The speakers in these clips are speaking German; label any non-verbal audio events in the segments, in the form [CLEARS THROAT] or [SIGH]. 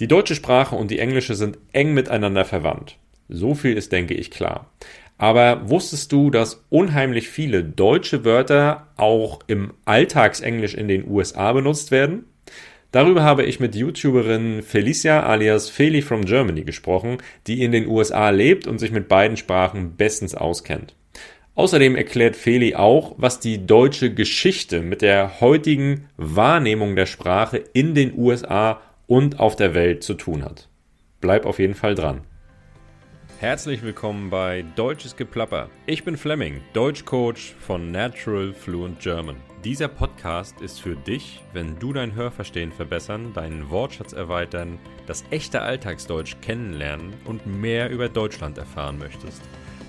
Die deutsche Sprache und die englische sind eng miteinander verwandt. So viel ist, denke ich, klar. Aber wusstest du, dass unheimlich viele deutsche Wörter auch im Alltagsenglisch in den USA benutzt werden? Darüber habe ich mit YouTuberin Felicia alias Feli from Germany gesprochen, die in den USA lebt und sich mit beiden Sprachen bestens auskennt. Außerdem erklärt Feli auch, was die deutsche Geschichte mit der heutigen Wahrnehmung der Sprache in den USA und auf der Welt zu tun hat. Bleib auf jeden Fall dran. Herzlich willkommen bei Deutsches Geplapper. Ich bin Fleming, Deutschcoach von Natural Fluent German. Dieser Podcast ist für dich, wenn du dein Hörverstehen verbessern, deinen Wortschatz erweitern, das echte Alltagsdeutsch kennenlernen und mehr über Deutschland erfahren möchtest.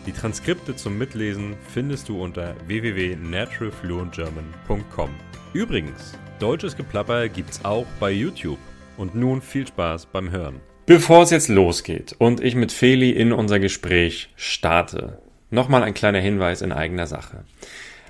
Die Transkripte zum Mitlesen findest du unter www.naturalfluentgerman.com. Übrigens, deutsches Geplapper gibt's auch bei YouTube. Und nun viel Spaß beim Hören. Bevor es jetzt losgeht und ich mit Feli in unser Gespräch starte, nochmal ein kleiner Hinweis in eigener Sache.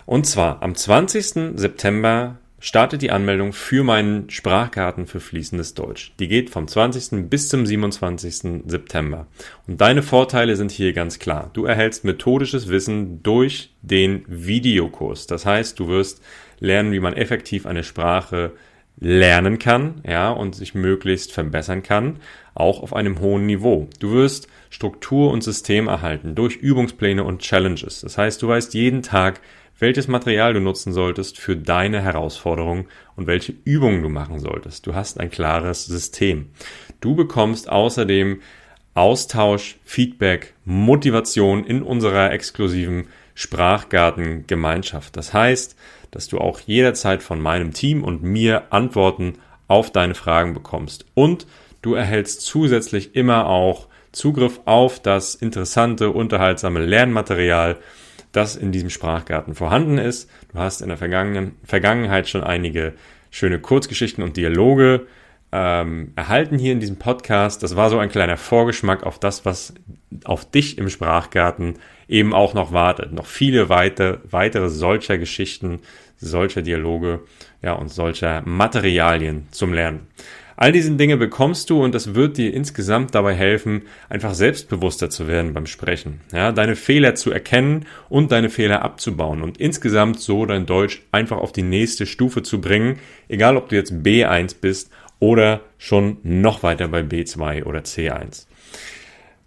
Und zwar am 20. September startet die Anmeldung für meinen Sprachgarten für fließendes Deutsch. Die geht vom 20. bis zum 27. September. Und deine Vorteile sind hier ganz klar. Du erhältst methodisches Wissen durch den Videokurs. Das heißt, du wirst lernen, wie man effektiv eine Sprache lernen kann, ja, und sich möglichst verbessern kann, auch auf einem hohen Niveau. Du wirst Struktur und System erhalten durch Übungspläne und Challenges. Das heißt, du weißt jeden Tag, welches Material du nutzen solltest für deine Herausforderung und welche Übungen du machen solltest. Du hast ein klares System. Du bekommst außerdem Austausch, Feedback, Motivation in unserer exklusiven Sprachgarten-Gemeinschaft. Das heißt, dass du auch jederzeit von meinem Team und mir Antworten auf deine Fragen bekommst. Und du erhältst zusätzlich immer auch Zugriff auf das interessante, unterhaltsame Lernmaterial, das in diesem Sprachgarten vorhanden ist. Du hast in der Vergangenheit schon einige schöne Kurzgeschichten und Dialoge ähm, erhalten hier in diesem Podcast. Das war so ein kleiner Vorgeschmack auf das, was auf dich im Sprachgarten eben auch noch wartet. Noch viele weite, weitere solcher Geschichten, solcher Dialoge, ja, und solcher Materialien zum Lernen. All diese Dinge bekommst du und das wird dir insgesamt dabei helfen, einfach selbstbewusster zu werden beim Sprechen. Ja, deine Fehler zu erkennen und deine Fehler abzubauen und insgesamt so dein Deutsch einfach auf die nächste Stufe zu bringen, egal ob du jetzt B1 bist oder schon noch weiter bei B2 oder C1.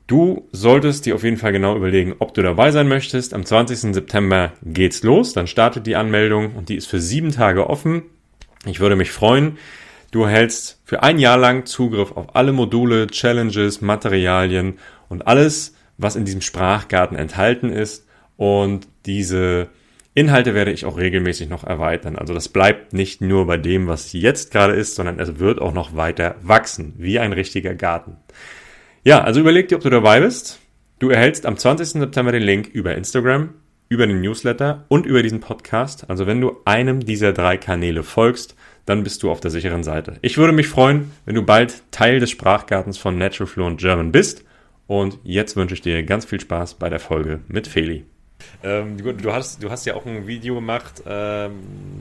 Du solltest dir auf jeden Fall genau überlegen, ob du dabei sein möchtest. Am 20. September geht's los, dann startet die Anmeldung und die ist für sieben Tage offen. Ich würde mich freuen. Du erhältst für ein Jahr lang Zugriff auf alle Module, Challenges, Materialien und alles, was in diesem Sprachgarten enthalten ist. Und diese Inhalte werde ich auch regelmäßig noch erweitern. Also das bleibt nicht nur bei dem, was jetzt gerade ist, sondern es wird auch noch weiter wachsen, wie ein richtiger Garten. Ja, also überleg dir, ob du dabei bist. Du erhältst am 20. September den Link über Instagram, über den Newsletter und über diesen Podcast. Also wenn du einem dieser drei Kanäle folgst, dann bist du auf der sicheren Seite. Ich würde mich freuen, wenn du bald Teil des Sprachgartens von Natural Fluent German bist. Und jetzt wünsche ich dir ganz viel Spaß bei der Folge mit Feli. Ähm, du, hast, du hast ja auch ein Video gemacht, ähm,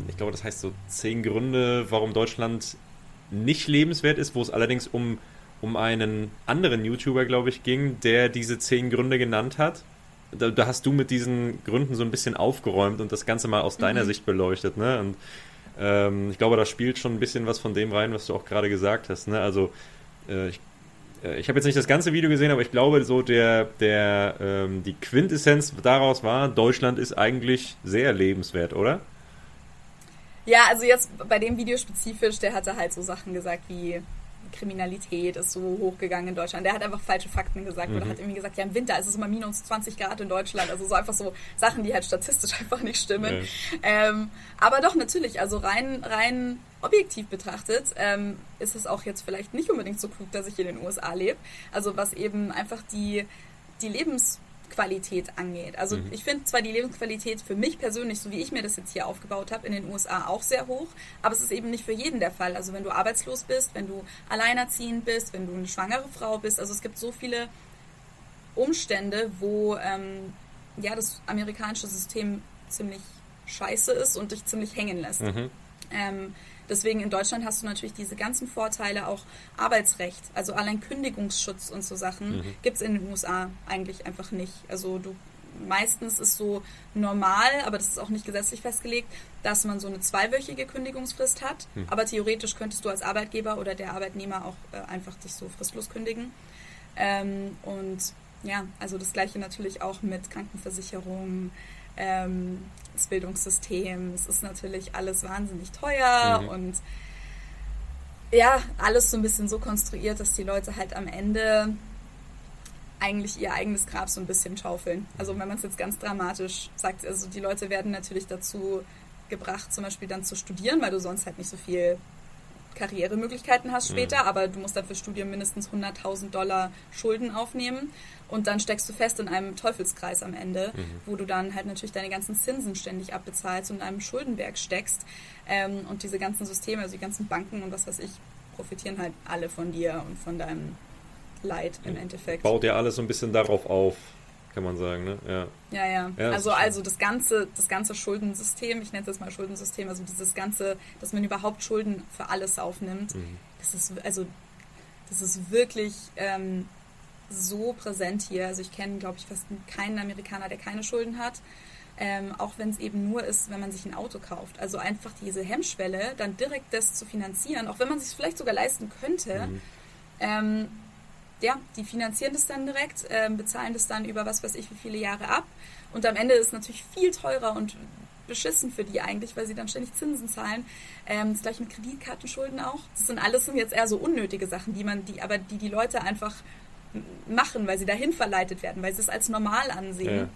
ich glaube, das heißt so zehn Gründe, warum Deutschland nicht lebenswert ist, wo es allerdings um um einen anderen YouTuber, glaube ich, ging, der diese zehn Gründe genannt hat. Da, da, hast du mit diesen Gründen so ein bisschen aufgeräumt und das Ganze mal aus deiner mhm. Sicht beleuchtet. Ne? Und ähm, ich glaube, da spielt schon ein bisschen was von dem rein, was du auch gerade gesagt hast. Ne? Also äh, ich, äh, ich habe jetzt nicht das ganze Video gesehen, aber ich glaube, so der, der ähm, die Quintessenz daraus war, Deutschland ist eigentlich sehr lebenswert, oder? Ja, also jetzt bei dem Video spezifisch, der hatte halt so Sachen gesagt wie Kriminalität ist so hochgegangen in Deutschland. Der hat einfach falsche Fakten gesagt mhm. oder hat irgendwie gesagt, ja im Winter ist es immer minus 20 Grad in Deutschland. Also so einfach so Sachen, die halt statistisch [LAUGHS] einfach nicht stimmen. Mhm. Ähm, aber doch natürlich, also rein, rein objektiv betrachtet ähm, ist es auch jetzt vielleicht nicht unbedingt so klug, dass ich in den USA lebe. Also was eben einfach die, die Lebens Lebensqualität angeht. Also mhm. ich finde zwar die Lebensqualität für mich persönlich, so wie ich mir das jetzt hier aufgebaut habe, in den USA auch sehr hoch, aber es ist eben nicht für jeden der Fall. Also wenn du arbeitslos bist, wenn du alleinerziehend bist, wenn du eine schwangere Frau bist, also es gibt so viele Umstände, wo ähm, ja das amerikanische System ziemlich scheiße ist und dich ziemlich hängen lässt. Mhm. Ähm, Deswegen in Deutschland hast du natürlich diese ganzen Vorteile, auch Arbeitsrecht, also allein Kündigungsschutz und so Sachen mhm. gibt es in den USA eigentlich einfach nicht. Also du meistens ist so normal, aber das ist auch nicht gesetzlich festgelegt, dass man so eine zweiwöchige Kündigungsfrist hat. Mhm. Aber theoretisch könntest du als Arbeitgeber oder der Arbeitnehmer auch äh, einfach dich so fristlos kündigen. Ähm, und ja, also das gleiche natürlich auch mit Krankenversicherung, ähm, das Bildungssystem. Es ist natürlich alles wahnsinnig teuer mhm. und ja, alles so ein bisschen so konstruiert, dass die Leute halt am Ende eigentlich ihr eigenes Grab so ein bisschen schaufeln. Also wenn man es jetzt ganz dramatisch sagt, also die Leute werden natürlich dazu gebracht, zum Beispiel dann zu studieren, weil du sonst halt nicht so viel Karrieremöglichkeiten hast später, mhm. aber du musst dann für Studium mindestens 100.000 Dollar Schulden aufnehmen und dann steckst du fest in einem Teufelskreis am Ende, mhm. wo du dann halt natürlich deine ganzen Zinsen ständig abbezahlst und in einem Schuldenberg steckst ähm, und diese ganzen Systeme, also die ganzen Banken und was weiß ich, profitieren halt alle von dir und von deinem Leid im Endeffekt. Baut ja alles so ein bisschen darauf auf, kann man sagen, ne? Ja, ja. ja. ja also, also das ganze, das ganze Schuldensystem, ich nenne es jetzt mal Schuldensystem, also dieses ganze, dass man überhaupt Schulden für alles aufnimmt, mhm. das ist, also, das ist wirklich ähm, so präsent hier. Also ich kenne, glaube ich, fast keinen Amerikaner, der keine Schulden hat. Ähm, auch wenn es eben nur ist, wenn man sich ein Auto kauft. Also einfach diese Hemmschwelle, dann direkt das zu finanzieren, auch wenn man sich vielleicht sogar leisten könnte, mhm. ähm, ja, die finanzieren das dann direkt, äh, bezahlen das dann über was weiß ich wie viele Jahre ab. Und am Ende ist es natürlich viel teurer und beschissen für die eigentlich, weil sie dann ständig Zinsen zahlen. Ähm, das gleiche mit Kreditkartenschulden auch. Das sind alles sind jetzt eher so unnötige Sachen, die man, die, aber die die Leute einfach machen, weil sie dahin verleitet werden, weil sie es als normal ansehen. Ja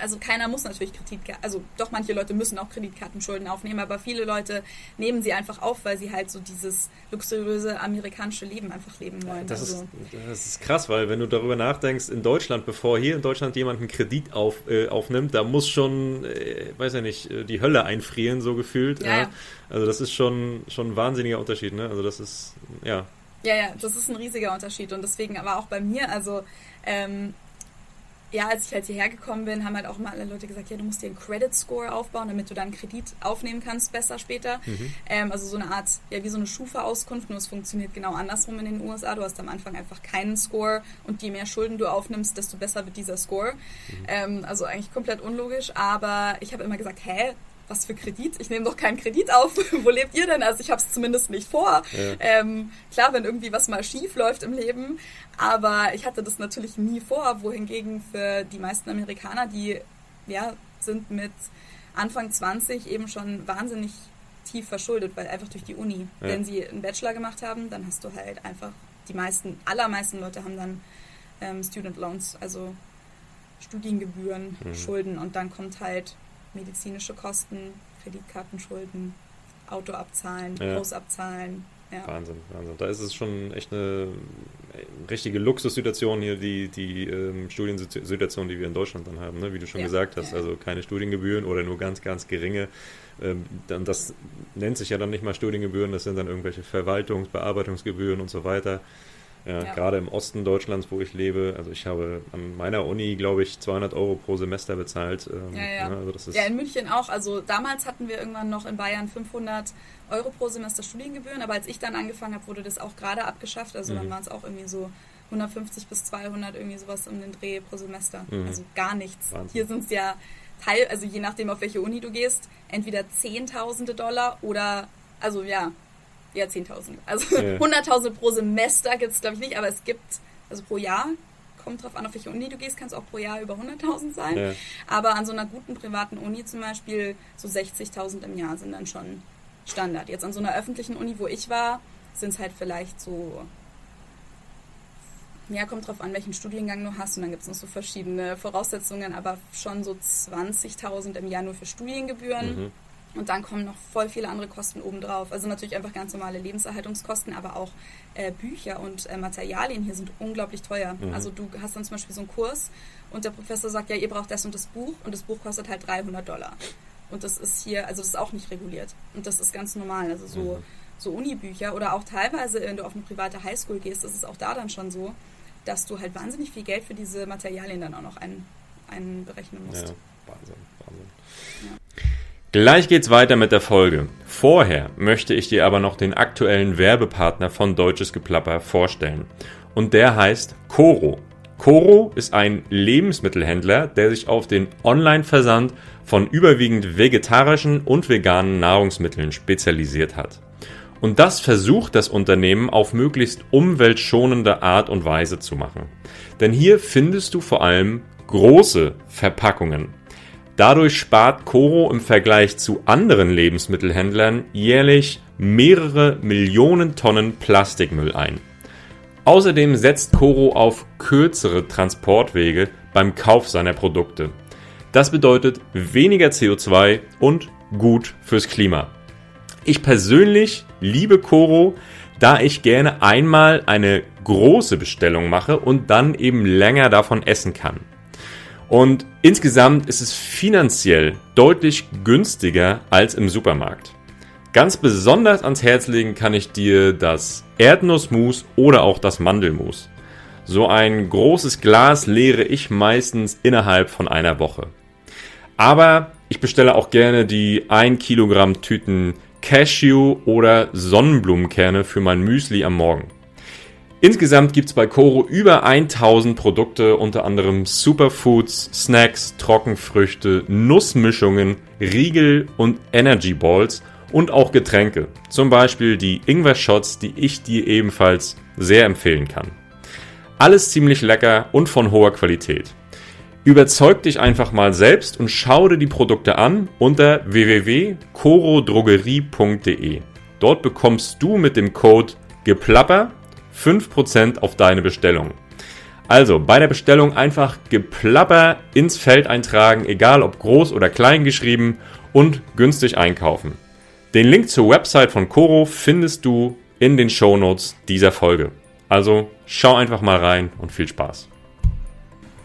also keiner muss natürlich Kreditkarten, also doch manche Leute müssen auch Kreditkartenschulden aufnehmen, aber viele Leute nehmen sie einfach auf, weil sie halt so dieses luxuriöse amerikanische Leben einfach leben wollen. Das, also. ist, das ist krass, weil wenn du darüber nachdenkst, in Deutschland, bevor hier in Deutschland jemand einen Kredit auf, äh, aufnimmt, da muss schon, äh, weiß ja nicht, äh, die Hölle einfrieren, so gefühlt. Ja, ja. Also das ist schon, schon ein wahnsinniger Unterschied, ne? Also das ist, ja. Ja, ja, das ist ein riesiger Unterschied und deswegen aber auch bei mir, also ähm, ja, als ich halt hierher gekommen bin, haben halt auch immer alle Leute gesagt, ja, du musst dir einen Credit Score aufbauen, damit du dann Kredit aufnehmen kannst, besser später. Mhm. Ähm, also so eine Art, ja, wie so eine Schufa-Auskunft, nur es funktioniert genau andersrum in den USA. Du hast am Anfang einfach keinen Score und je mehr Schulden du aufnimmst, desto besser wird dieser Score. Mhm. Ähm, also eigentlich komplett unlogisch, aber ich habe immer gesagt, hä, was für Kredit? Ich nehme doch keinen Kredit auf. [LAUGHS] Wo lebt ihr denn? Also ich habe es zumindest nicht vor. Ja. Ähm, klar, wenn irgendwie was mal schief läuft im Leben, aber ich hatte das natürlich nie vor. Wohingegen für die meisten Amerikaner, die ja sind mit Anfang 20 eben schon wahnsinnig tief verschuldet, weil einfach durch die Uni. Ja. Wenn sie einen Bachelor gemacht haben, dann hast du halt einfach die meisten, allermeisten Leute haben dann ähm, Student Loans, also Studiengebühren, mhm. Schulden und dann kommt halt medizinische Kosten, Kreditkartenschulden, Auto abzahlen, ja. Haus abzahlen. Ja. Wahnsinn, Wahnsinn. Da ist es schon echt eine richtige Luxussituation hier, die, die ähm, Studiensituation, die wir in Deutschland dann haben, ne? wie du schon ja. gesagt hast. Also keine Studiengebühren oder nur ganz, ganz geringe. Ähm, dann, das nennt sich ja dann nicht mal Studiengebühren, das sind dann irgendwelche Verwaltungs-, Bearbeitungsgebühren und so weiter. Ja, ja. Gerade im Osten Deutschlands, wo ich lebe. Also ich habe an meiner Uni, glaube ich, 200 Euro pro Semester bezahlt. Ähm, ja, ja. Ne, also ja, in München auch. Also damals hatten wir irgendwann noch in Bayern 500 Euro pro Semester Studiengebühren. Aber als ich dann angefangen habe, wurde das auch gerade abgeschafft. Also mhm. dann waren es auch irgendwie so 150 bis 200 irgendwie sowas um den Dreh pro Semester. Mhm. Also gar nichts. Wahnsinn. Hier sind es ja Teil, also je nachdem auf welche Uni du gehst, entweder Zehntausende Dollar oder, also ja, ja, 10.000. Also ja. [LAUGHS] 100.000 pro Semester gibt es, glaube ich, nicht, aber es gibt, also pro Jahr, kommt drauf an, auf welche Uni du gehst, kann es auch pro Jahr über 100.000 sein. Ja. Aber an so einer guten privaten Uni zum Beispiel, so 60.000 im Jahr sind dann schon Standard. Jetzt an so einer öffentlichen Uni, wo ich war, sind es halt vielleicht so ja, kommt drauf an, welchen Studiengang du hast und dann gibt es noch so verschiedene Voraussetzungen, aber schon so 20.000 im Jahr nur für Studiengebühren. Mhm. Und dann kommen noch voll viele andere Kosten obendrauf. Also natürlich einfach ganz normale Lebenserhaltungskosten, aber auch äh, Bücher und äh, Materialien hier sind unglaublich teuer. Mhm. Also du hast dann zum Beispiel so einen Kurs und der Professor sagt, ja, ihr braucht das und das Buch und das Buch kostet halt 300 Dollar. Und das ist hier, also das ist auch nicht reguliert. Und das ist ganz normal. Also so, mhm. so Unibücher oder auch teilweise, wenn du auf eine private Highschool gehst, ist auch da dann schon so, dass du halt wahnsinnig viel Geld für diese Materialien dann auch noch ein, einberechnen musst. Ja, Wahnsinn, Wahnsinn. Ja. Gleich geht's weiter mit der Folge. Vorher möchte ich dir aber noch den aktuellen Werbepartner von Deutsches Geplapper vorstellen. Und der heißt Coro. Coro ist ein Lebensmittelhändler, der sich auf den Online-Versand von überwiegend vegetarischen und veganen Nahrungsmitteln spezialisiert hat. Und das versucht das Unternehmen auf möglichst umweltschonende Art und Weise zu machen. Denn hier findest du vor allem große Verpackungen. Dadurch spart Coro im Vergleich zu anderen Lebensmittelhändlern jährlich mehrere Millionen Tonnen Plastikmüll ein. Außerdem setzt Coro auf kürzere Transportwege beim Kauf seiner Produkte. Das bedeutet weniger CO2 und gut fürs Klima. Ich persönlich liebe Coro, da ich gerne einmal eine große Bestellung mache und dann eben länger davon essen kann. Und insgesamt ist es finanziell deutlich günstiger als im Supermarkt. Ganz besonders ans Herz legen kann ich dir das Erdnussmus oder auch das Mandelmus. So ein großes Glas leere ich meistens innerhalb von einer Woche. Aber ich bestelle auch gerne die 1 Kilogramm Tüten Cashew oder Sonnenblumenkerne für mein Müsli am Morgen. Insgesamt gibt es bei Koro über 1000 Produkte, unter anderem Superfoods, Snacks, Trockenfrüchte, Nussmischungen, Riegel und Energy Balls und auch Getränke. Zum Beispiel die Ingwer-Shots, die ich dir ebenfalls sehr empfehlen kann. Alles ziemlich lecker und von hoher Qualität. Überzeug dich einfach mal selbst und schau dir die Produkte an unter www.corodrogerie.de. Dort bekommst du mit dem Code GEPLAPPER 5% auf deine Bestellung. Also bei der Bestellung einfach Geplapper ins Feld eintragen, egal ob groß oder klein geschrieben und günstig einkaufen. Den Link zur Website von Coro findest du in den Shownotes dieser Folge. Also schau einfach mal rein und viel Spaß.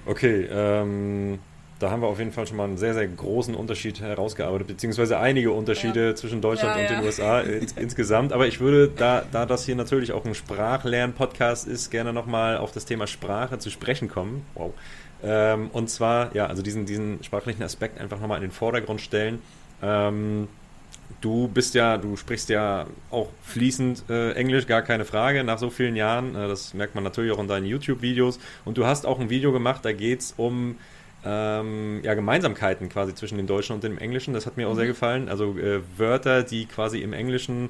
Okay, ähm, da haben wir auf jeden Fall schon mal einen sehr, sehr großen Unterschied herausgearbeitet, beziehungsweise einige Unterschiede ja. zwischen Deutschland ja, und ja. den USA ins, [LAUGHS] insgesamt. Aber ich würde, da, da das hier natürlich auch ein Sprachlern-Podcast ist, gerne nochmal auf das Thema Sprache zu sprechen kommen. Wow. Ähm, und zwar, ja, also diesen, diesen sprachlichen Aspekt einfach nochmal in den Vordergrund stellen. Ähm, du bist ja, du sprichst ja auch fließend äh, Englisch, gar keine Frage, nach so vielen Jahren. Äh, das merkt man natürlich auch in deinen YouTube-Videos. Und du hast auch ein Video gemacht, da geht es um ähm, ja, Gemeinsamkeiten quasi zwischen dem Deutschen und dem Englischen. Das hat mir auch mhm. sehr gefallen. Also äh, Wörter, die quasi im Englischen,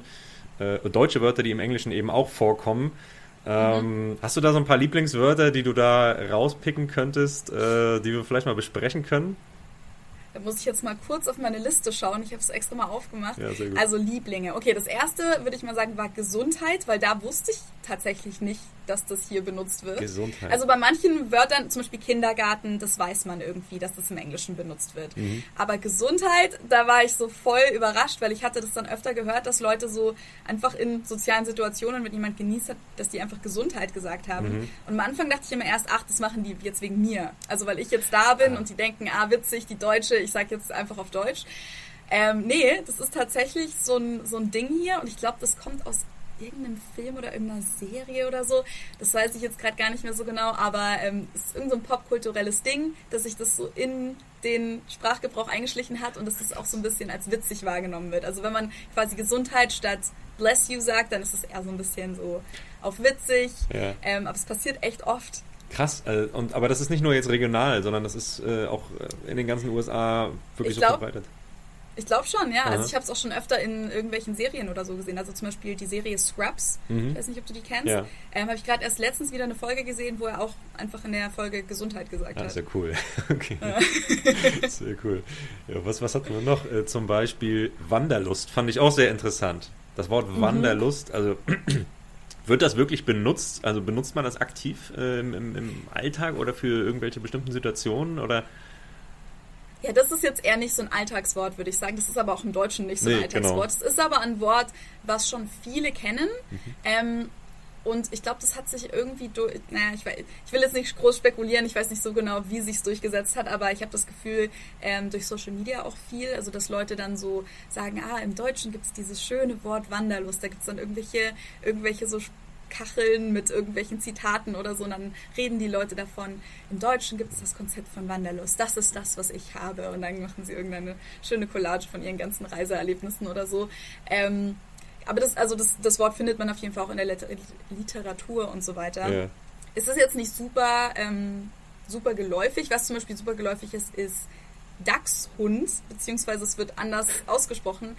äh, deutsche Wörter, die im Englischen eben auch vorkommen. Ähm, mhm. Hast du da so ein paar Lieblingswörter, die du da rauspicken könntest, äh, die wir vielleicht mal besprechen können? Da muss ich jetzt mal kurz auf meine Liste schauen. Ich habe es extra mal aufgemacht. Ja, also Lieblinge. Okay, das erste würde ich mal sagen war Gesundheit, weil da wusste ich tatsächlich nicht, dass das hier benutzt wird. Gesundheit. Also bei manchen Wörtern, zum Beispiel Kindergarten, das weiß man irgendwie, dass das im Englischen benutzt wird. Mhm. Aber Gesundheit, da war ich so voll überrascht, weil ich hatte das dann öfter gehört, dass Leute so einfach in sozialen Situationen, wenn jemand genießt hat, dass die einfach Gesundheit gesagt haben. Mhm. Und am Anfang dachte ich immer erst, ach, das machen die jetzt wegen mir. Also weil ich jetzt da bin ah. und die denken, ah, witzig, die Deutsche, ich sage jetzt einfach auf Deutsch. Ähm, nee, das ist tatsächlich so ein, so ein Ding hier und ich glaube, das kommt aus irgendeinem Film oder irgendeiner Serie oder so. Das weiß ich jetzt gerade gar nicht mehr so genau, aber ähm, es ist irgendein so popkulturelles Ding, dass sich das so in den Sprachgebrauch eingeschlichen hat und dass das auch so ein bisschen als witzig wahrgenommen wird. Also wenn man quasi Gesundheit statt Bless you sagt, dann ist es eher so ein bisschen so auf witzig. Ja. Ähm, aber es passiert echt oft. Krass, äh, und, aber das ist nicht nur jetzt regional, sondern das ist äh, auch äh, in den ganzen USA wirklich ich so verbreitet. Ich glaube schon, ja. Also Aha. Also ich habe es auch schon öfter in irgendwelchen Serien oder so gesehen. Also zum Beispiel die Serie Scrubs. Mhm. Ich weiß nicht, ob du die kennst. Ja. Ähm, habe ich gerade erst letztens wieder eine Folge gesehen, wo er auch einfach in der Folge Gesundheit gesagt ah, hat. Sehr cool. [LAUGHS] Okay. Ja. [LAUGHS] sehr cool. Ja, was, was hatten wir noch? Äh, zum Beispiel Wanderlust. Fand ich auch sehr interessant. Das Wort mhm. Wanderlust, also [CLEARS THROAT] wird das wirklich benutzt? Also benutzt man das aktiv äh, im, im Alltag oder für irgendwelche bestimmten Situationen? Oder ja, das ist jetzt eher nicht so ein Alltagswort, würde ich sagen. Das ist aber auch im Deutschen nicht so ein nee, genau. Alltagswort. Es genau. ist aber ein Wort, was schon viele kennen. Mhm. Ähm, und ich glaube, das hat sich irgendwie durch, naja, ich, ich, will jetzt nicht groß spekulieren, ich weiß nicht so genau, wie sich durchgesetzt hat, aber ich habe das Gefühl, ähm, durch Social Media auch viel, also dass Leute dann so sagen, ah, im Deutschen gibt es dieses schöne Wort Wanderlust, da gibt es dann irgendwelche, irgendwelche so Kacheln mit irgendwelchen Zitaten oder so. Und dann reden die Leute davon, im Deutschen gibt es das Konzept von Wanderlust. Das ist das, was ich habe. Und dann machen sie irgendeine schöne Collage von ihren ganzen Reiseerlebnissen oder so. Ähm, aber das, also das, das Wort findet man auf jeden Fall auch in der Literatur und so weiter. Ja. Es ist jetzt nicht super, ähm, super geläufig. Was zum Beispiel super geläufig ist, ist Dachshund, beziehungsweise es wird anders ausgesprochen.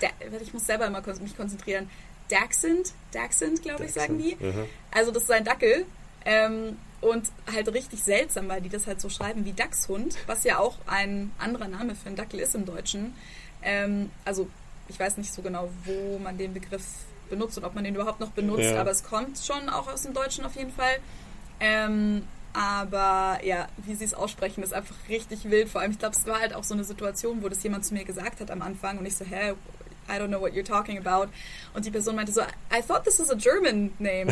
Da, ich muss selber immer mich konzentrieren. Dachshund, Dachshund, glaube ich, sagen die. Mhm. Also das ist ein Dackel. Ähm, und halt richtig seltsam, weil die das halt so schreiben wie Dachshund, was ja auch ein anderer Name für einen Dackel ist im Deutschen. Ähm, also ich weiß nicht so genau, wo man den Begriff benutzt und ob man den überhaupt noch benutzt, ja. aber es kommt schon auch aus dem Deutschen auf jeden Fall. Ähm, aber ja, wie sie es aussprechen, ist einfach richtig wild. Vor allem, ich glaube, es war halt auch so eine Situation, wo das jemand zu mir gesagt hat am Anfang und ich so, hä, I don't know what you're talking about. Und die Person meinte so, I thought this was a German name.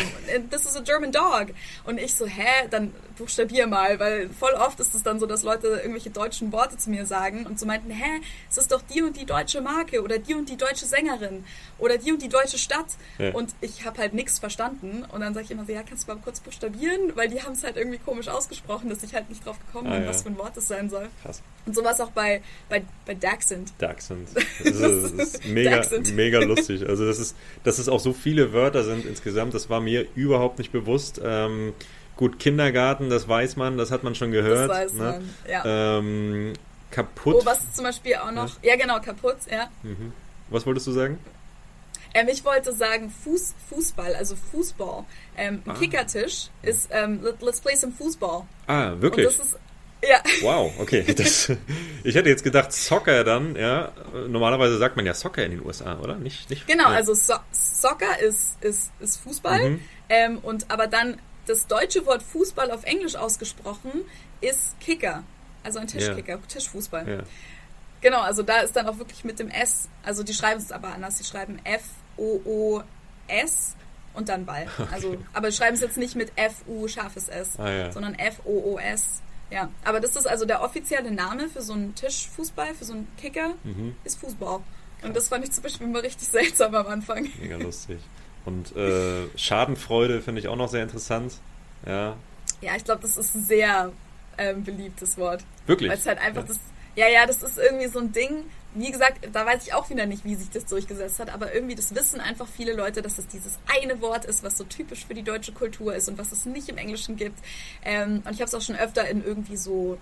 This is a German dog. Und ich so, hä? Dann buchstabier mal, weil voll oft ist es dann so, dass Leute irgendwelche deutschen Worte zu mir sagen und so meinten, hä, es ist doch die und die deutsche Marke oder die und die deutsche Sängerin oder die und die deutsche Stadt. Ja. Und ich habe halt nichts verstanden. Und dann sage ich immer so, ja, kannst du mal kurz buchstabieren? Weil die haben es halt irgendwie komisch ausgesprochen, dass ich halt nicht drauf gekommen bin, ah, ja. was für ein Wort es sein soll. Krass. Und so war es auch bei, bei, bei Dachshund. Dachshund. [LAUGHS] Das ist, das ist mega, mega [LAUGHS] [LAUGHS] lustig. Also das ist, dass es auch so viele Wörter sind insgesamt, das war mir überhaupt nicht bewusst. Ähm, gut, Kindergarten, das weiß man, das hat man schon gehört. Das weiß ne? man, ja. Ähm, kaputt. Oh, was zum Beispiel auch noch, ja, ja genau, kaputt, ja. Mhm. Was wolltest du sagen? Ähm, ich wollte sagen Fuß, Fußball, also Fußball. Ähm, ah. Kickertisch ist ähm, Let's play some Fußball. Ah, wirklich? Und das ist ja. Wow, okay. [LAUGHS] Das, ich hätte jetzt gedacht, Soccer dann, ja. Normalerweise sagt man ja Soccer in den USA, oder? Nicht, nicht genau, ja. also so Soccer ist, ist, ist Fußball. Mhm. Ähm, und aber dann das deutsche Wort Fußball auf Englisch ausgesprochen ist Kicker. Also ein Tischkicker, ja. Tischfußball. Ja. Genau, also da ist dann auch wirklich mit dem S. Also die schreiben es aber anders. Die schreiben F-O-O-S und dann Ball. [LAUGHS] Okay. Also, aber schreiben es jetzt nicht mit F-U scharfes S, ah, sondern F-O-O-S ja, aber das ist also der offizielle Name für so einen Tischfußball, für so einen Kicker, mhm. ist Fußball. Und das fand ich zum Beispiel immer richtig seltsam am Anfang. Mega lustig. Und äh, Schadenfreude finde ich auch noch sehr interessant. Ja, ja ich glaube, das ist ein sehr ähm, beliebtes Wort. Wirklich? Weil es halt einfach ja. das. Ja, ja, das ist irgendwie so ein Ding, wie gesagt, da weiß ich auch wieder nicht, wie sich das durchgesetzt hat, aber irgendwie das wissen einfach viele Leute, dass es dieses eine Wort ist, was so typisch für die deutsche Kultur ist und was es nicht im Englischen gibt. Ähm, und ich habe es auch schon öfter in irgendwie so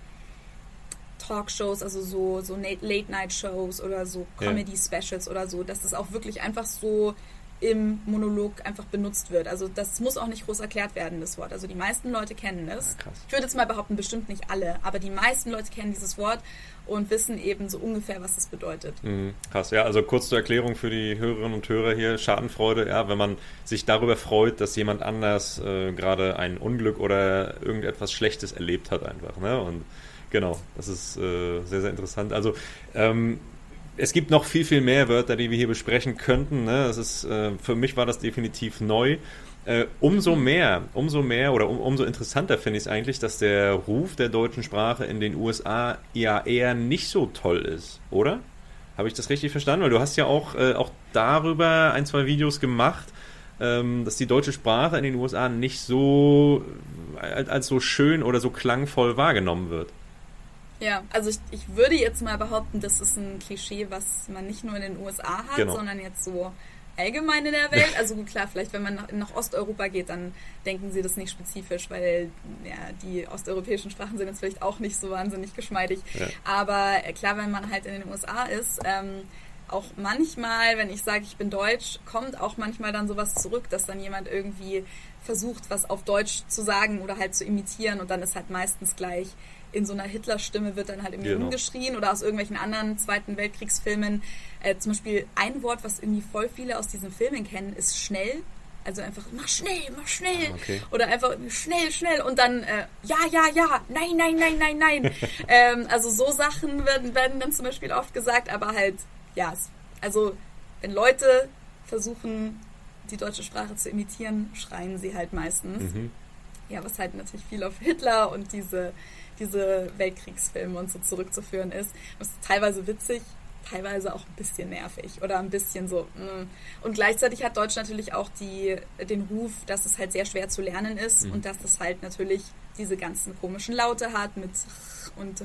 Talkshows, also so, so Late-Night-Shows oder so Comedy-Specials oder so, dass das auch wirklich einfach so im Monolog einfach benutzt wird. Also das muss auch nicht groß erklärt werden, das Wort. Also die meisten Leute kennen es. Ja, ich würde jetzt mal behaupten, bestimmt nicht alle, aber die meisten Leute kennen dieses Wort und wissen eben so ungefähr, was es bedeutet. Mhm, krass, ja, also kurz zur Erklärung für die Hörerinnen und Hörer hier, Schadenfreude, ja, wenn man sich darüber freut, dass jemand anders äh, gerade ein Unglück oder irgendetwas Schlechtes erlebt hat einfach, ne, und genau, das ist äh, sehr, sehr interessant. Also, ähm, es gibt noch viel, viel mehr Wörter, die wir hier besprechen könnten. Ne? Das ist, äh, für mich war das definitiv neu. Äh, umso mehr, umso mehr oder um, umso interessanter finde ich es eigentlich, dass der Ruf der deutschen Sprache in den USA ja eher nicht so toll ist, oder? Habe ich das richtig verstanden? Weil du hast ja auch, äh, auch darüber ein, zwei Videos gemacht, ähm, dass die deutsche Sprache in den USA nicht so als, als so schön oder so klangvoll wahrgenommen wird. Ja, also ich, ich würde jetzt mal behaupten, das ist ein Klischee, was man nicht nur in den USA hat, genau. sondern jetzt so allgemein in der Welt. Also gut, klar, vielleicht wenn man nach, nach, Osteuropa geht, dann denken sie das nicht spezifisch, weil ja, die osteuropäischen Sprachen sind jetzt vielleicht auch nicht so wahnsinnig geschmeidig. Ja. Aber äh, klar, wenn man halt in den USA ist, ähm, auch manchmal, wenn ich sage, ich bin deutsch, kommt auch manchmal dann sowas zurück, dass dann jemand irgendwie versucht, was auf Deutsch zu sagen oder halt zu imitieren und dann ist halt meistens gleich in so einer Hitler-Stimme wird dann halt irgendwie genau. rumgeschrien oder aus irgendwelchen anderen Zweiten Weltkriegsfilmen. Äh, zum Beispiel ein Wort, was irgendwie voll viele aus diesen Filmen kennen, ist schnell. Also einfach, mach schnell, mach schnell. Ah, okay. Oder einfach schnell, schnell. Und dann, äh, ja, ja, ja, nein, nein, nein, nein, nein. [LAUGHS] ähm, also so Sachen werden, werden dann zum Beispiel oft gesagt, aber halt, ja, also wenn Leute versuchen, die deutsche Sprache zu imitieren, schreien sie halt meistens. Mhm. Ja, was halt natürlich viel auf Hitler und diese diese Weltkriegsfilme und so zurückzuführen ist. Das ist teilweise witzig, teilweise auch ein bisschen nervig oder ein bisschen so. Mm. Und gleichzeitig hat Deutsch natürlich auch die, den Ruf, dass es halt sehr schwer zu lernen ist mhm. und dass es halt natürlich diese ganzen komischen Laute hat mit und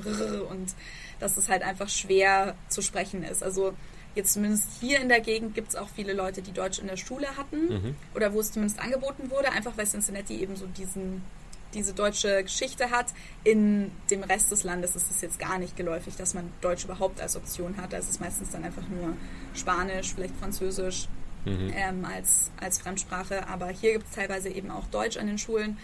und dass es halt einfach schwer zu sprechen ist. Also jetzt zumindest hier in der Gegend gibt es auch viele Leute, die Deutsch in der Schule hatten mhm. oder wo es zumindest angeboten wurde, einfach weil Cincinnati eben so diesen diese deutsche Geschichte hat. In dem Rest des Landes ist es jetzt gar nicht geläufig, dass man Deutsch überhaupt als Option hat. Da ist es meistens dann einfach nur Spanisch, vielleicht Französisch mhm. ähm, als, als Fremdsprache. Aber hier gibt es teilweise eben auch Deutsch an den Schulen.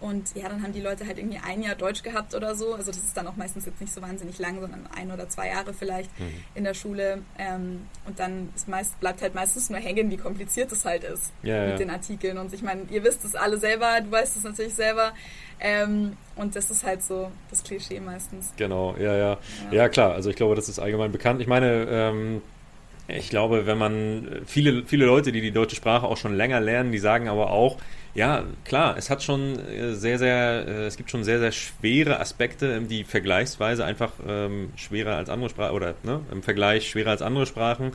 Und ja, dann haben die Leute halt irgendwie ein Jahr Deutsch gehabt oder so. Also das ist dann auch meistens jetzt nicht so wahnsinnig lang, sondern ein oder zwei Jahre vielleicht mhm. in der Schule. Ähm, und dann ist meist, bleibt halt meistens nur hängen, wie kompliziert es halt ist ja, mit ja. den Artikeln. Und ich meine, ihr wisst es alle selber, du weißt es natürlich selber. Ähm, und das ist halt so das Klischee meistens. Genau, ja, ja. Ja, ja klar. Also ich glaube, das ist allgemein bekannt. Ich meine, ähm, ich glaube, wenn man viele, viele Leute, die die deutsche Sprache auch schon länger lernen, die sagen aber auch, ja, klar, es hat schon äh, sehr, sehr, äh, es gibt schon sehr, sehr schwere Aspekte, ähm, die vergleichsweise einfach ähm, schwerer als andere Sprachen oder ne, im Vergleich schwerer als andere Sprachen.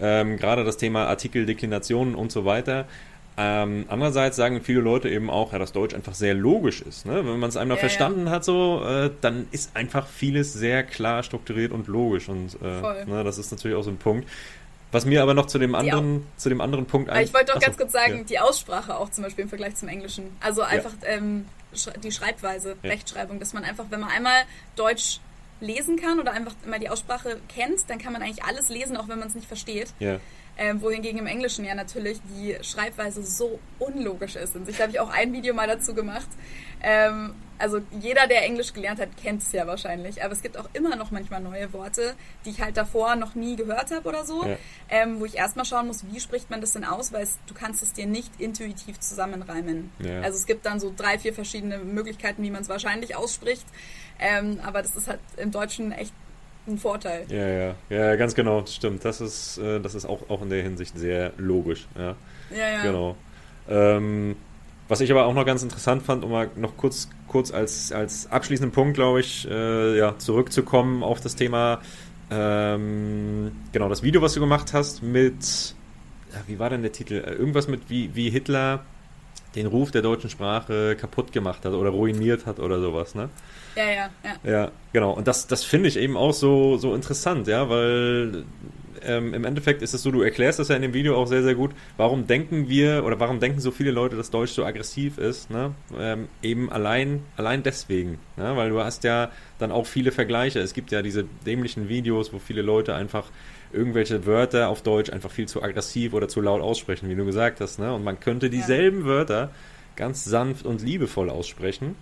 Ähm, gerade das Thema Artikel, Deklinationen und so weiter. Ähm, andererseits sagen viele Leute eben auch, ja, dass Deutsch einfach sehr logisch ist. Ne? Wenn man es einmal ja, verstanden ja. hat, so, äh, dann ist einfach vieles sehr klar strukturiert und logisch. Und äh, ne, das ist natürlich auch so ein Punkt. Was mir aber noch zu dem anderen, zu dem anderen Punkt ein. Ich wollte doch ganz kurz sagen, ja. die Aussprache auch zum Beispiel im Vergleich zum Englischen. Also einfach ja. ähm, die Schreibweise, ja. Rechtschreibung, dass man einfach, wenn man einmal Deutsch lesen kann oder einfach immer die Aussprache kennt, dann kann man eigentlich alles lesen, auch wenn man es nicht versteht. Ja. Ähm, wohingegen im Englischen ja natürlich die Schreibweise so unlogisch ist. Und ich habe ich auch ein Video mal dazu gemacht. Ähm, also jeder, der Englisch gelernt hat, kennt es ja wahrscheinlich. Aber es gibt auch immer noch manchmal neue Worte, die ich halt davor noch nie gehört habe oder so, ja. ähm, wo ich erstmal schauen muss, wie spricht man das denn aus, weil es, du kannst es dir nicht intuitiv zusammenreimen. Ja. Also es gibt dann so drei, vier verschiedene Möglichkeiten, wie man es wahrscheinlich ausspricht. Ähm, aber das ist halt im Deutschen echt ein Vorteil. Ja, ja, ja, ganz genau, stimmt. Das ist, äh, das ist auch, auch in der Hinsicht sehr logisch. Ja, ja. ja. Genau. Ähm, was ich aber auch noch ganz interessant fand, um mal noch kurz, kurz als, als abschließenden Punkt, glaube ich, äh, ja, zurückzukommen auf das Thema, ähm, genau, das Video, was du gemacht hast mit, wie war denn der Titel? Äh, irgendwas mit, wie, wie Hitler den Ruf der deutschen Sprache kaputt gemacht hat oder ruiniert hat oder sowas, ne? Ja, ja, ja. Ja, genau. Und das, das finde ich eben auch so, so interessant, ja, weil ähm, im Endeffekt ist es so, du erklärst das ja in dem Video auch sehr, sehr gut, warum denken wir oder warum denken so viele Leute, dass Deutsch so aggressiv ist, ne? Ähm, eben allein, allein deswegen, ne? weil du hast ja dann auch viele Vergleiche. Es gibt ja diese dämlichen Videos, wo viele Leute einfach irgendwelche Wörter auf Deutsch einfach viel zu aggressiv oder zu laut aussprechen, wie du gesagt hast, ne? Und man könnte dieselben ja. Wörter ganz sanft und liebevoll aussprechen.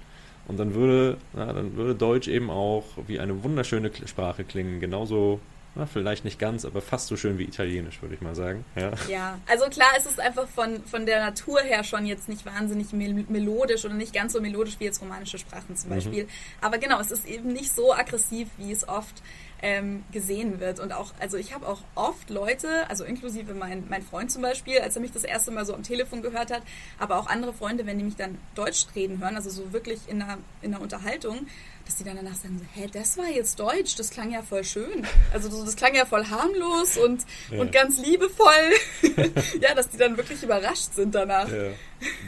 Und dann würde, na, dann würde Deutsch eben auch wie eine wunderschöne Sprache klingen, genauso na, vielleicht nicht ganz, aber fast so schön wie Italienisch, würde ich mal sagen. Ja. ja, also klar ist es einfach von, von der Natur her schon jetzt nicht wahnsinnig mel melodisch oder nicht ganz so melodisch wie jetzt romanische Sprachen zum mhm. Beispiel. Mhm. Aber genau, es ist eben nicht so aggressiv, wie es oft ähm, gesehen wird. Und auch, also ich habe auch oft Leute, also inklusive mein, mein Freund zum Beispiel, als er mich das erste Mal so am Telefon gehört hat, aber auch andere Freunde, wenn die mich dann Deutsch reden hören, also so wirklich in einer, in einer Unterhaltung, dass die dann danach sagen, hä, das war jetzt Deutsch, das klang ja voll schön. Also das klang ja voll harmlos und, ja. und ganz liebevoll. [LAUGHS] ja, dass die dann wirklich überrascht sind danach. Ja,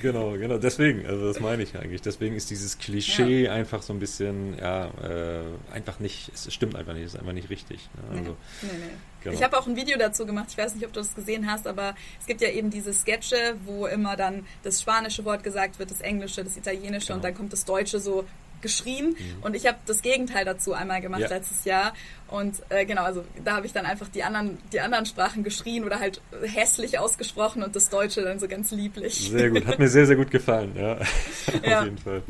genau, genau. Deswegen, also das meine ich eigentlich. Deswegen ist dieses Klischee ja. einfach so ein bisschen, ja, äh, einfach nicht, es stimmt einfach nicht, es ist einfach nicht richtig. Ne? Also, nee, nee, nee. Genau. Ich habe auch ein Video dazu gemacht, ich weiß nicht, ob du das gesehen hast, aber es gibt ja eben diese Sketche, wo immer dann das spanische Wort gesagt wird, das englische, das italienische genau. und dann kommt das deutsche so geschrien mhm. und ich habe das Gegenteil dazu einmal gemacht ja. letztes Jahr und äh, genau, also da habe ich dann einfach die anderen, die anderen Sprachen geschrien oder halt hässlich ausgesprochen und das Deutsche dann so ganz lieblich. Sehr gut, hat mir sehr, sehr gut gefallen, ja. [LAUGHS] ja. Auf jeden Fall.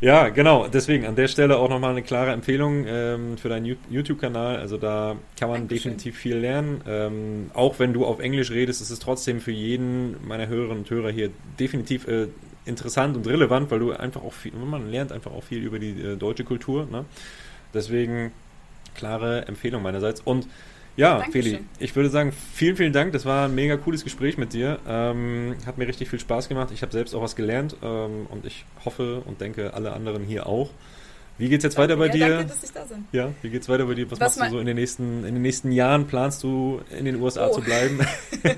Ja, genau, deswegen an der Stelle auch nochmal eine klare Empfehlung ähm, für deinen YouTube-Kanal. Also da kann man Dankeschön. definitiv viel lernen. Ähm, auch wenn du auf Englisch redest, ist es trotzdem für jeden meiner Hörerinnen und Hörer hier definitiv äh, interessant und relevant, weil du einfach auch viel, man lernt einfach auch viel über die äh, deutsche Kultur. Ne? Deswegen klare Empfehlung meinerseits. Und ja, Dankeschön. Feli, ich würde sagen, vielen, vielen Dank. Das war ein mega cooles Gespräch mit dir. Ähm, hat mir richtig viel Spaß gemacht. Ich habe selbst auch was gelernt ähm, und ich hoffe und denke, alle anderen hier auch. Wie geht's jetzt weiter bei dir? Danke, dass ich da bin. Ja, wie geht's weiter bei dir? Was, Was machst du so in den nächsten in den nächsten Jahren? Planst du in den USA Oh. zu bleiben? [LAUGHS]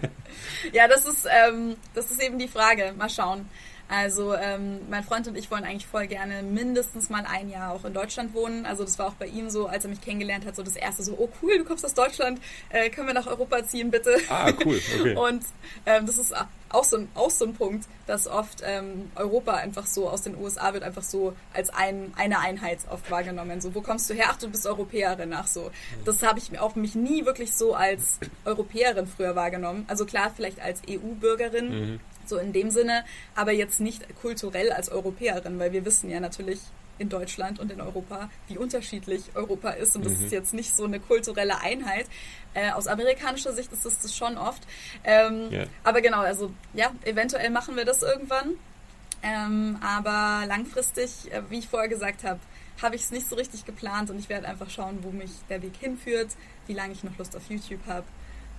Ja, das ist, ähm, das ist eben die Frage. Mal schauen. Also ähm, mein Freund und ich wollen eigentlich voll gerne mindestens mal ein Jahr auch in Deutschland wohnen. Also das war auch bei ihm so, als er mich kennengelernt hat, so das erste so, oh cool, du kommst aus Deutschland, äh, können wir nach Europa ziehen, bitte. ah, cool, okay. [LAUGHS] Und ähm, das ist auch so, ein, auch so ein Punkt, dass oft ähm, Europa einfach so aus den USA wird einfach so als ein, eine Einheit oft wahrgenommen. So, wo kommst du her? Ach, du bist Europäerin. Ach so. Das habe ich auch mich nie wirklich so als Europäerin früher wahrgenommen. Also klar, vielleicht als EU-Bürgerin, Mhm. So in dem Sinne, aber jetzt nicht kulturell als Europäerin, weil wir wissen ja natürlich in Deutschland und in Europa, wie unterschiedlich Europa ist. Und das Mhm. ist jetzt nicht so eine kulturelle Einheit. Äh, aus amerikanischer Sicht ist das, das schon oft. Ähm, Ja. Aber genau, also ja, eventuell machen wir das irgendwann. Ähm, aber langfristig, äh, wie ich vorher gesagt habe, habe ich es nicht so richtig geplant und ich werde einfach schauen, wo mich der Weg hinführt, wie lange ich noch Lust auf YouTube habe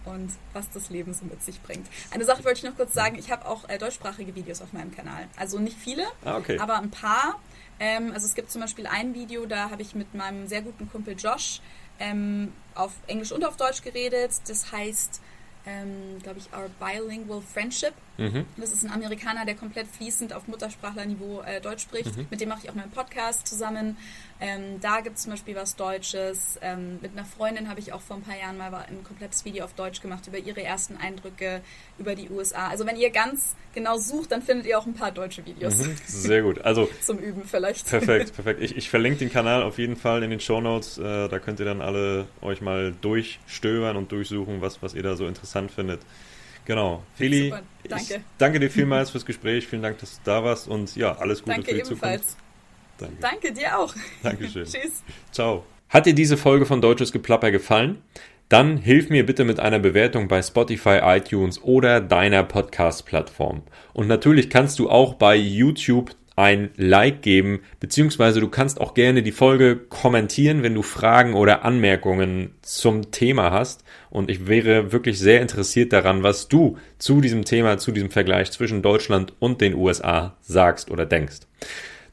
und was das Leben so mit sich bringt. Eine Sache wollte ich noch kurz sagen, ich habe auch äh, deutschsprachige Videos auf meinem Kanal. Also nicht viele, Ah, okay. aber ein paar. Ähm, also es gibt zum Beispiel ein Video, da habe ich mit meinem sehr guten Kumpel Josh ähm, auf Englisch und auf Deutsch geredet. Das heißt, ähm, glaube ich, Our Bilingual Friendship. Mhm. Das ist ein Amerikaner, der komplett fließend auf Muttersprachlerniveau äh, Deutsch spricht. Mhm. Mit dem mache ich auch meinen Podcast zusammen. Ähm, da gibt es zum Beispiel was Deutsches. Ähm, mit einer Freundin habe ich auch vor ein paar Jahren mal ein komplettes Video auf Deutsch gemacht über ihre ersten Eindrücke über die USA. Also wenn ihr ganz genau sucht, dann findet ihr auch ein paar deutsche Videos Mhm. Sehr gut. Also [LAUGHS] zum Üben vielleicht. Perfekt, [LAUGHS] perfekt. Ich, ich verlinke den Kanal auf jeden Fall in den Show Notes. Äh, da könnt ihr dann alle euch mal durchstöbern und durchsuchen, was, was ihr da so interessant findet. Genau. Feli, Super, danke. ich danke dir vielmals fürs Gespräch. Vielen Dank, dass du da warst und ja, alles Gute Danke für die ebenfalls. Zukunft. Danke. Danke dir auch. Dankeschön. [LAUGHS] Tschüss. Ciao. Hat dir diese Folge von Deutsches Geplapper gefallen? Dann hilf mir bitte mit einer Bewertung bei Spotify, iTunes oder deiner Podcast-Plattform. Und natürlich kannst du auch bei YouTube ein Like geben, beziehungsweise du kannst auch gerne die Folge kommentieren, wenn du Fragen oder Anmerkungen zum Thema hast. Und ich wäre wirklich sehr interessiert daran, was du zu diesem Thema, zu diesem Vergleich zwischen Deutschland und den USA sagst oder denkst.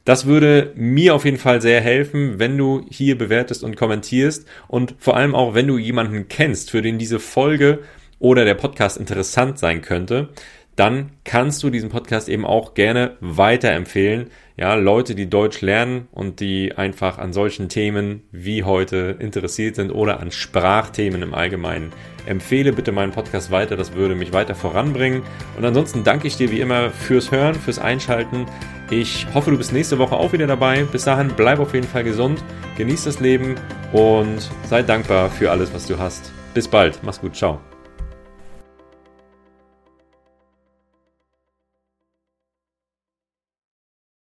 Das würde mir auf jeden Fall sehr helfen, wenn du hier bewertest und kommentierst und vor allem auch, wenn du jemanden kennst, für den diese Folge oder der Podcast interessant sein könnte, dann kannst du diesen Podcast eben auch gerne weiterempfehlen. Ja, Leute, die Deutsch lernen und die einfach an solchen Themen wie heute interessiert sind oder an Sprachthemen im Allgemeinen. Empfehle bitte meinen Podcast weiter, das würde mich weiter voranbringen. Und ansonsten danke ich dir wie immer fürs Hören, fürs Einschalten. Ich hoffe, du bist nächste Woche auch wieder dabei. Bis dahin, bleib auf jeden Fall gesund, genieß das Leben und sei dankbar für alles, was du hast. Bis bald, mach's gut, ciao.